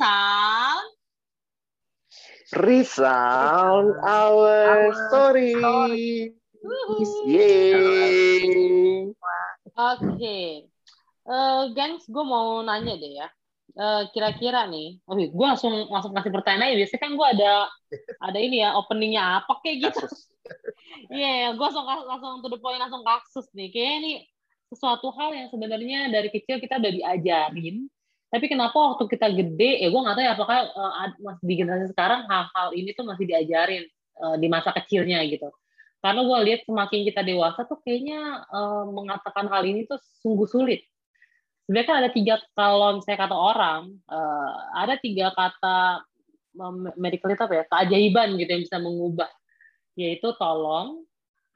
resound. Resound our story. Yeay. Oke. Eh, gengs, gue mau nanya deh ya. Eh, kira-kira nih, oh, gue langsung langsung kasih pertanyaan aja. Biasanya kan gue ada ada ini ya openingnya apa kayak gitu. Iya, gue langsung langsung to the point langsung kasus nih. Kayaknya ini sesuatu hal yang sebenarnya dari kecil kita udah diajarin. Tapi kenapa waktu kita gede, ya gue nggak tahu ya apakah uh, masih di generasi sekarang hal-hal ini tuh masih diajarin uh, di masa kecilnya gitu. Karena gue lihat semakin kita dewasa tuh kayaknya uh, mengatakan hal ini tuh sungguh sulit. Sebenarnya kan ada tiga kalau saya kata orang, uh, ada tiga kata medical itu apa ya keajaiban gitu yang bisa mengubah yaitu tolong,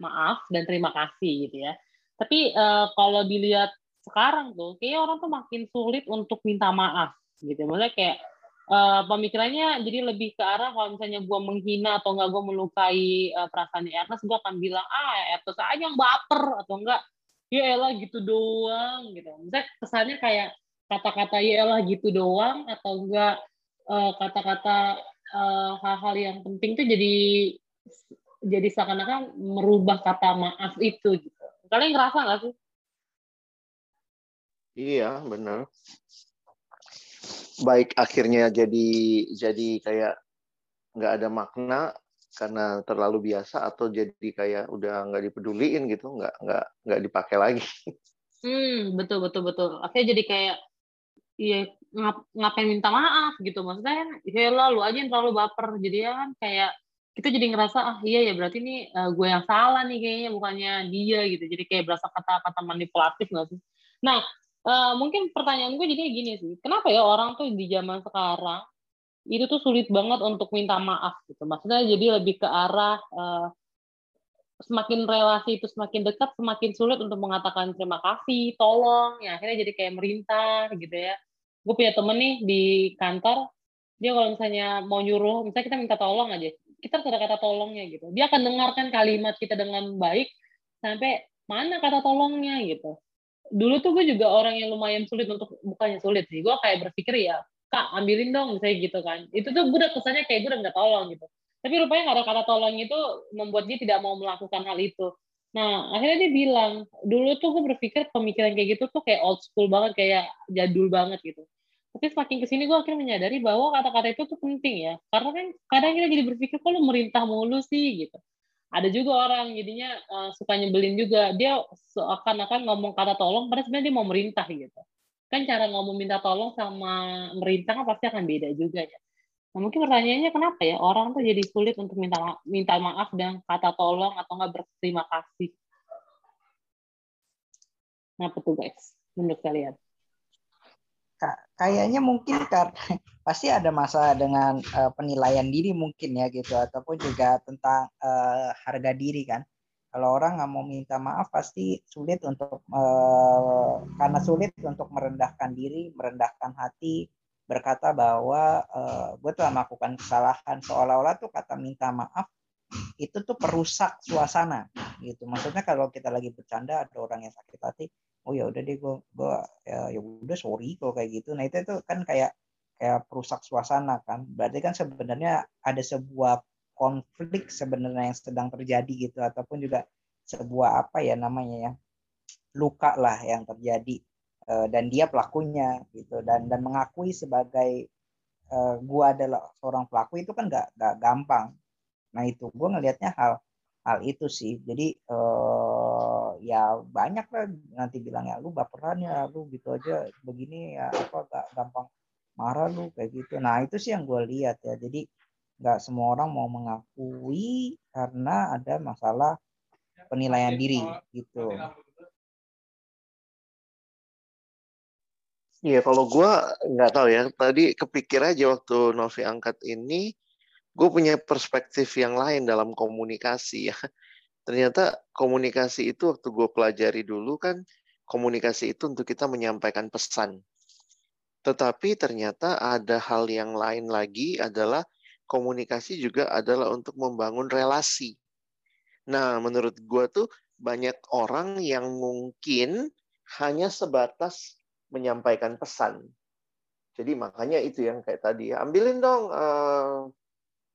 maaf, dan terima kasih gitu ya. Tapi uh, kalau dilihat sekarang tuh, kayak orang tuh makin sulit untuk minta maaf gitu. Maksudnya kayak uh, pemikirannya jadi lebih ke arah kalau misalnya gue menghina atau enggak gue melukai uh, perasaan Ernest, gue akan bilang ah Ernest aja yang baper atau enggak ya elah gitu doang gitu. Misalnya kesannya kayak kata-kata ya elah gitu doang atau enggak kata-kata uh, hal-hal yang penting tuh jadi jadi seakan-akan merubah kata maaf itu gitu. Kalian ngerasa nggak sih? Iya, benar. Baik akhirnya jadi jadi kayak nggak ada makna karena terlalu biasa atau jadi kayak udah nggak dipeduliin gitu, nggak nggak nggak dipakai lagi. Hmm, betul betul betul. Akhirnya jadi kayak iya ngap, ngapain minta maaf gitu maksudnya kan ya lu aja yang terlalu baper jadi ya kan kayak kita jadi ngerasa ah iya ya berarti ini uh, gue yang salah nih kayaknya bukannya dia gitu jadi kayak berasa kata-kata manipulatif nggak sih nah uh, mungkin pertanyaan gue jadi gini sih. Kenapa ya orang tuh di zaman sekarang itu tuh sulit banget untuk minta maaf gitu? Maksudnya jadi lebih ke arah uh, semakin relasi itu semakin dekat semakin sulit untuk mengatakan terima kasih tolong. Ya akhirnya jadi kayak merintah gitu ya. Gue punya temen nih di kantor dia kalau misalnya mau nyuruh misalnya kita minta tolong aja kita ada kata tolongnya gitu. Dia akan dengarkan kalimat kita dengan baik sampai mana kata tolongnya gitu dulu tuh gue juga orang yang lumayan sulit untuk bukannya sulit sih gue kayak berpikir ya kak ambilin dong misalnya gitu kan itu tuh gue udah kesannya kayak gue udah nggak tolong gitu tapi rupanya nggak ada kata tolong itu membuat dia tidak mau melakukan hal itu. Nah, akhirnya dia bilang, dulu tuh gue berpikir pemikiran kayak gitu tuh kayak old school banget, kayak jadul banget gitu. Tapi semakin ke sini gue akhirnya menyadari bahwa kata-kata itu tuh penting ya. Karena kan kadang kita jadi berpikir, kok lu merintah mulu sih gitu. Ada juga orang jadinya uh, suka nyebelin juga. Dia seakan-akan ngomong kata tolong, padahal sebenarnya dia mau merintah gitu. Kan cara ngomong minta tolong sama merintah kan pasti akan beda juga ya. Nah, mungkin pertanyaannya kenapa ya orang tuh jadi sulit untuk minta ma minta maaf dan kata tolong atau nggak berterima kasih. Kenapa tuh guys? Menurut kalian? Kayaknya mungkin karena pasti ada masalah dengan uh, penilaian diri mungkin ya gitu ataupun juga tentang uh, harga diri kan. Kalau orang nggak mau minta maaf pasti sulit untuk uh, karena sulit untuk merendahkan diri, merendahkan hati, berkata bahwa uh, gue telah melakukan kesalahan. Seolah-olah tuh kata minta maaf itu tuh perusak suasana gitu. Maksudnya kalau kita lagi bercanda ada orang yang sakit hati oh ya udah deh gue gue ya, ya udah sorry kalau kayak gitu. Nah itu itu kan kayak kayak perusak suasana kan. Berarti kan sebenarnya ada sebuah konflik sebenarnya yang sedang terjadi gitu ataupun juga sebuah apa ya namanya ya luka lah yang terjadi Eh, dan dia pelakunya gitu. Dan dan mengakui sebagai uh, gua adalah seorang pelaku itu kan gak, gak gampang. Nah itu gua ngelihatnya hal hal itu sih. Jadi uh, ya banyak lah nanti bilang ya lu baperan ya lu gitu aja begini ya apa gak gampang marah lu kayak gitu. Nah itu sih yang gue lihat ya. Jadi nggak semua orang mau mengakui karena ada masalah penilaian diri gitu Iya, kalau gue nggak tahu ya. Tadi kepikir aja waktu Novi angkat ini, gue punya perspektif yang lain dalam komunikasi ya. Ternyata komunikasi itu waktu gue pelajari dulu kan, komunikasi itu untuk kita menyampaikan pesan. Tetapi ternyata ada hal yang lain lagi adalah komunikasi juga adalah untuk membangun relasi. Nah, menurut gue tuh banyak orang yang mungkin hanya sebatas menyampaikan pesan. Jadi makanya itu yang kayak tadi ambilin dong uh,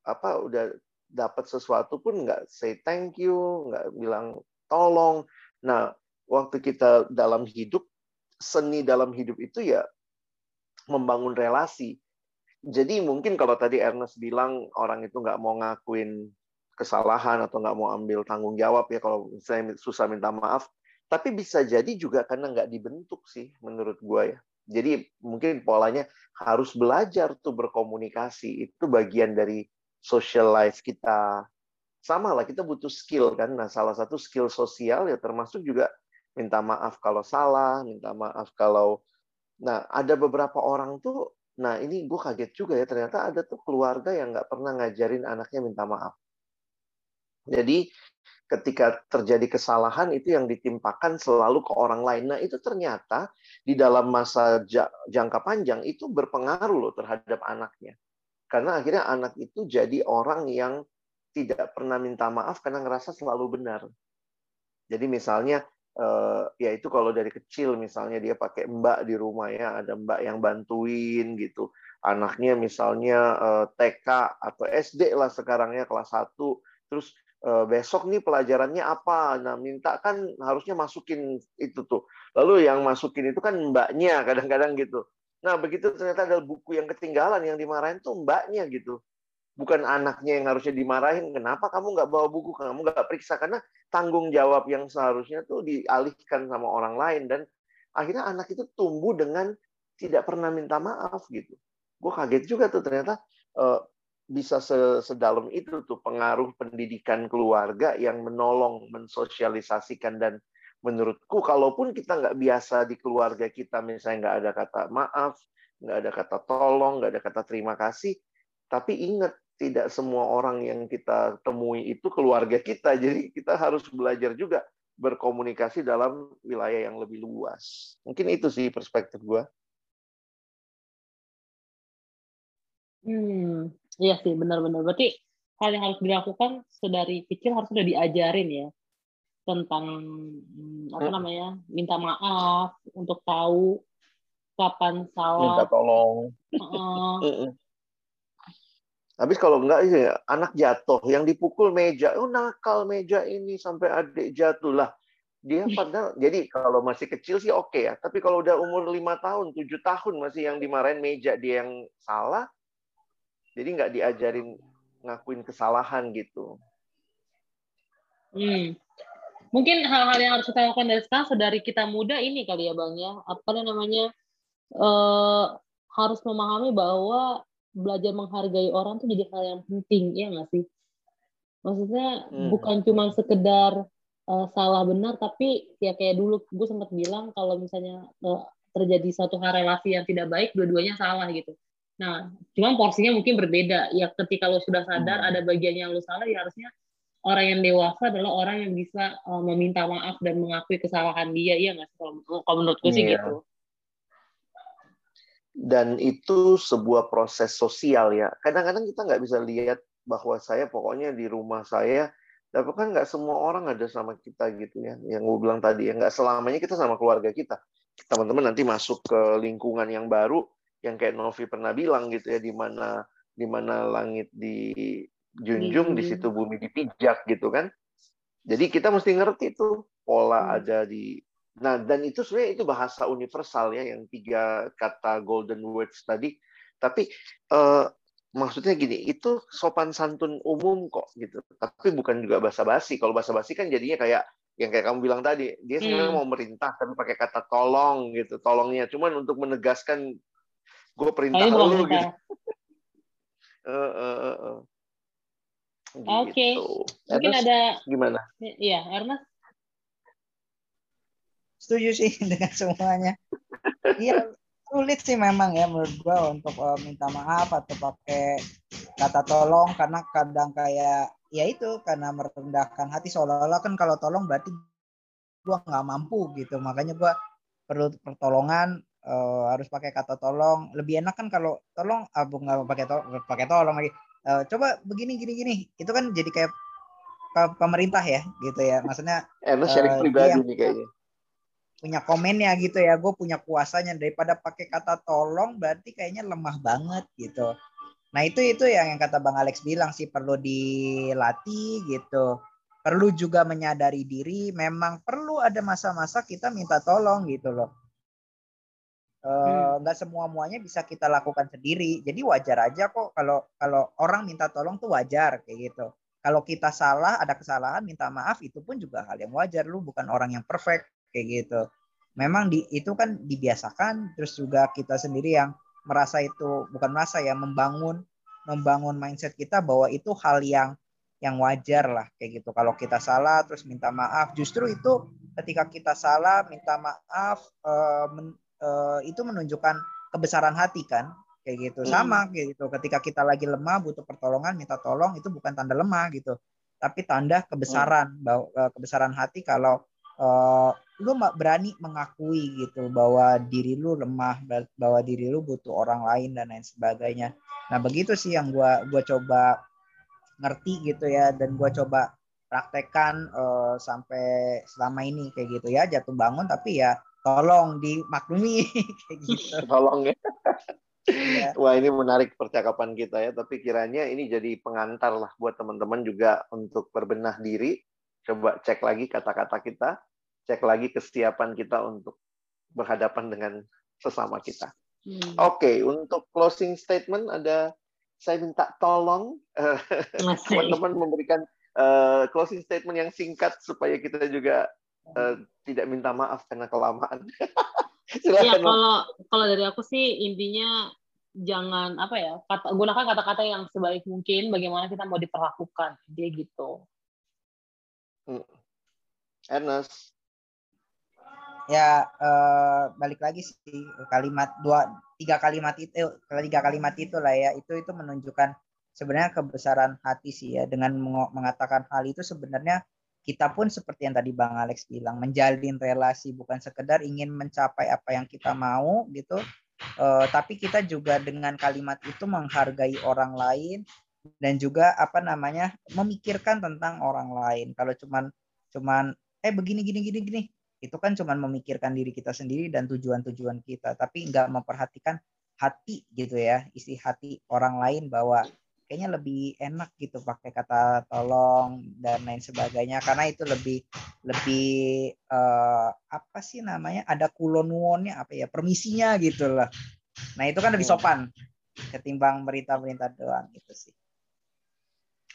apa udah dapat sesuatu pun nggak say thank you, nggak bilang tolong. Nah, waktu kita dalam hidup, seni dalam hidup itu ya membangun relasi. Jadi mungkin kalau tadi Ernest bilang orang itu nggak mau ngakuin kesalahan atau nggak mau ambil tanggung jawab ya kalau misalnya susah minta maaf, tapi bisa jadi juga karena nggak dibentuk sih menurut gue ya. Jadi mungkin polanya harus belajar tuh berkomunikasi. Itu bagian dari social life kita. Sama lah, kita butuh skill kan. Nah, salah satu skill sosial ya termasuk juga minta maaf kalau salah, minta maaf kalau... Nah, ada beberapa orang tuh, nah ini gue kaget juga ya, ternyata ada tuh keluarga yang nggak pernah ngajarin anaknya minta maaf. Jadi ketika terjadi kesalahan itu yang ditimpakan selalu ke orang lain. Nah, itu ternyata di dalam masa jangka panjang itu berpengaruh loh terhadap anaknya. Karena akhirnya anak itu jadi orang yang tidak pernah minta maaf karena ngerasa selalu benar. Jadi misalnya eh, ya itu kalau dari kecil misalnya dia pakai mbak di rumah ya, ada mbak yang bantuin gitu. Anaknya misalnya eh, TK atau SD lah sekarang ya kelas 1 terus Eh, besok nih pelajarannya apa. Nah, minta kan harusnya masukin itu tuh. Lalu yang masukin itu kan mbaknya kadang-kadang gitu. Nah, begitu ternyata ada buku yang ketinggalan yang dimarahin tuh mbaknya gitu. Bukan anaknya yang harusnya dimarahin. Kenapa kamu nggak bawa buku? Kamu nggak periksa? Karena tanggung jawab yang seharusnya tuh dialihkan sama orang lain. Dan akhirnya anak itu tumbuh dengan tidak pernah minta maaf gitu. Gue kaget juga tuh ternyata eh, bisa sedalam itu tuh pengaruh pendidikan keluarga yang menolong mensosialisasikan dan menurutku kalaupun kita nggak biasa di keluarga kita misalnya nggak ada kata maaf nggak ada kata tolong nggak ada kata terima kasih tapi ingat tidak semua orang yang kita temui itu keluarga kita jadi kita harus belajar juga berkomunikasi dalam wilayah yang lebih luas mungkin itu sih perspektif gue Hmm, Iya sih, benar-benar. Berarti hal yang harus dilakukan sedari kecil harus sudah diajarin ya tentang hmm, apa namanya minta maaf untuk tahu kapan salah. Minta tolong. Uh, Habis kalau enggak ya anak jatuh yang dipukul meja, oh nakal meja ini sampai adik jatuh lah. Dia pada jadi kalau masih kecil sih oke okay ya, tapi kalau udah umur lima tahun, tujuh tahun masih yang dimarahin meja dia yang salah, jadi nggak diajarin ngakuin kesalahan gitu. Hmm. Mungkin hal-hal yang harus kita lakukan dari sekarang sedari kita muda ini kali ya bang ya apa namanya uh, harus memahami bahwa belajar menghargai orang tuh jadi hal yang penting ya nggak sih? Maksudnya hmm. bukan cuma sekedar uh, salah benar tapi ya kayak dulu gue sempat bilang kalau misalnya uh, terjadi satu hal relasi yang tidak baik dua-duanya salah gitu Nah, cuma porsinya mungkin berbeda. Ya ketika lo sudah sadar hmm. ada bagian yang lo salah, ya harusnya orang yang dewasa adalah orang yang bisa uh, meminta maaf dan mengakui kesalahan dia. Iya nggak sih? Kalau, kalau menurutku sih iya. gitu. Dan itu sebuah proses sosial ya. Kadang-kadang kita nggak bisa lihat bahwa saya pokoknya di rumah saya, tapi kan nggak semua orang ada sama kita gitu ya. Yang gue bilang tadi ya nggak selamanya kita sama keluarga kita. Teman-teman nanti masuk ke lingkungan yang baru, yang kayak Novi pernah bilang gitu ya di mana di mana langit dijunjung di situ bumi dipijak gitu kan jadi kita mesti ngerti tuh pola hmm. ada di nah dan itu sebenarnya itu bahasa universal ya yang tiga kata golden words tadi tapi eh, maksudnya gini itu sopan santun umum kok gitu tapi bukan juga bahasa basi kalau bahasa basi kan jadinya kayak yang kayak kamu bilang tadi dia sebenarnya hmm. mau merintah tapi pakai kata tolong gitu tolongnya cuman untuk menegaskan gue perintah lu gitu. uh, uh, uh, uh. Oke. Okay. Mungkin Ernest, ada gimana? Iya, Ernest. Setuju sih dengan semuanya. Iya, sulit sih memang ya menurut gua untuk uh, minta maaf atau pakai kata tolong karena kadang kayak ya itu karena merendahkan hati. Seolah-olah kan kalau tolong berarti gua nggak mampu gitu. Makanya gua perlu pertolongan uh, harus pakai kata tolong. Lebih enak kan kalau tolong abu ah, nggak pakai to pakai tolong lagi. Uh, coba begini gini gini. Itu kan jadi kayak pemerintah ya gitu ya. Maksudnya eh, sharing uh, pribadi yang, nih kayaknya punya komennya gitu ya gue punya kuasanya. Daripada pakai kata tolong berarti kayaknya lemah banget gitu. Nah itu itu yang yang kata bang Alex bilang sih perlu dilatih gitu. Perlu juga menyadari diri memang perlu ada masa-masa kita minta tolong gitu loh. Hmm. nggak uh, semua muanya bisa kita lakukan sendiri. Jadi wajar aja kok kalau kalau orang minta tolong tuh wajar kayak gitu. Kalau kita salah ada kesalahan minta maaf itu pun juga hal yang wajar. Lu bukan orang yang perfect kayak gitu memang di itu kan dibiasakan terus juga kita sendiri yang merasa itu bukan merasa ya membangun membangun mindset kita bahwa itu hal yang yang wajar lah kayak gitu kalau kita salah terus minta maaf justru itu ketika kita salah minta maaf uh, men, uh, itu menunjukkan kebesaran hati kan kayak gitu hmm. sama kayak gitu ketika kita lagi lemah butuh pertolongan minta tolong itu bukan tanda lemah gitu tapi tanda kebesaran hmm. bahwa eh, kebesaran hati kalau uh, lu berani mengakui gitu bahwa diri lu lemah bahwa diri lu butuh orang lain dan lain sebagainya. Nah begitu sih yang gua gua coba ngerti gitu ya dan gua coba praktekkan uh, sampai selama ini kayak gitu ya. Jatuh bangun tapi ya tolong dimaklumi kayak gitu. Tolong ya. Iya. Wah ini menarik percakapan kita ya, tapi kiranya ini jadi pengantar lah buat teman-teman juga untuk berbenah diri. Coba cek lagi kata-kata kita, cek lagi kesiapan kita untuk berhadapan dengan sesama kita. Hmm. Oke, okay, untuk closing statement ada saya minta tolong teman-teman memberikan uh, closing statement yang singkat supaya kita juga uh, tidak minta maaf karena kelamaan. Iya, kalau kalau dari aku sih intinya jangan apa ya kata gunakan kata-kata yang sebaik mungkin bagaimana kita mau diperlakukan dia gitu. Hmm. Ernest. Ya uh, balik lagi sih kalimat dua tiga kalimat itu tiga kalimat itu lah ya. Itu itu menunjukkan sebenarnya kebesaran hati sih ya dengan mengatakan hal itu sebenarnya kita pun seperti yang tadi Bang Alex bilang menjalin relasi bukan sekedar ingin mencapai apa yang kita mau gitu. Uh, tapi kita juga dengan kalimat itu menghargai orang lain dan juga apa namanya memikirkan tentang orang lain. Kalau cuman cuman eh begini gini gini gini. Itu kan cuma memikirkan diri kita sendiri dan tujuan-tujuan kita. Tapi nggak memperhatikan hati gitu ya isi hati orang lain bahwa kayaknya lebih enak gitu pakai kata tolong dan lain sebagainya. Karena itu lebih lebih uh, apa sih namanya ada kulonuonnya apa ya permisinya gitu loh. Nah itu kan lebih sopan ketimbang berita-berita doang gitu sih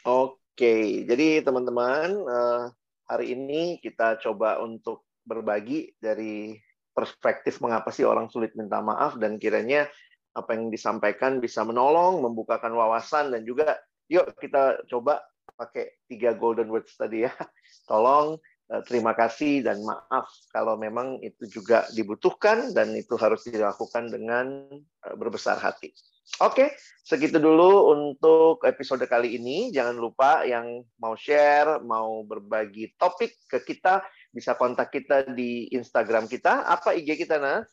oke jadi teman-teman uh, hari ini kita coba untuk berbagi dari perspektif mengapa sih orang sulit minta maaf dan kiranya apa yang disampaikan bisa menolong, membukakan wawasan dan juga yuk kita coba pakai tiga golden words tadi ya. Tolong, eh, terima kasih dan maaf kalau memang itu juga dibutuhkan dan itu harus dilakukan dengan eh, berbesar hati. Oke, segitu dulu untuk episode kali ini. Jangan lupa yang mau share, mau berbagi topik ke kita bisa kontak kita di Instagram kita. Apa IG kita, Nas?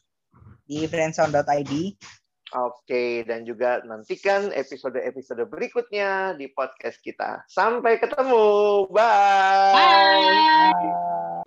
Di friendsound.id. Oke, dan juga nantikan episode-episode berikutnya di podcast kita. Sampai ketemu. Bye. Bye. Bye.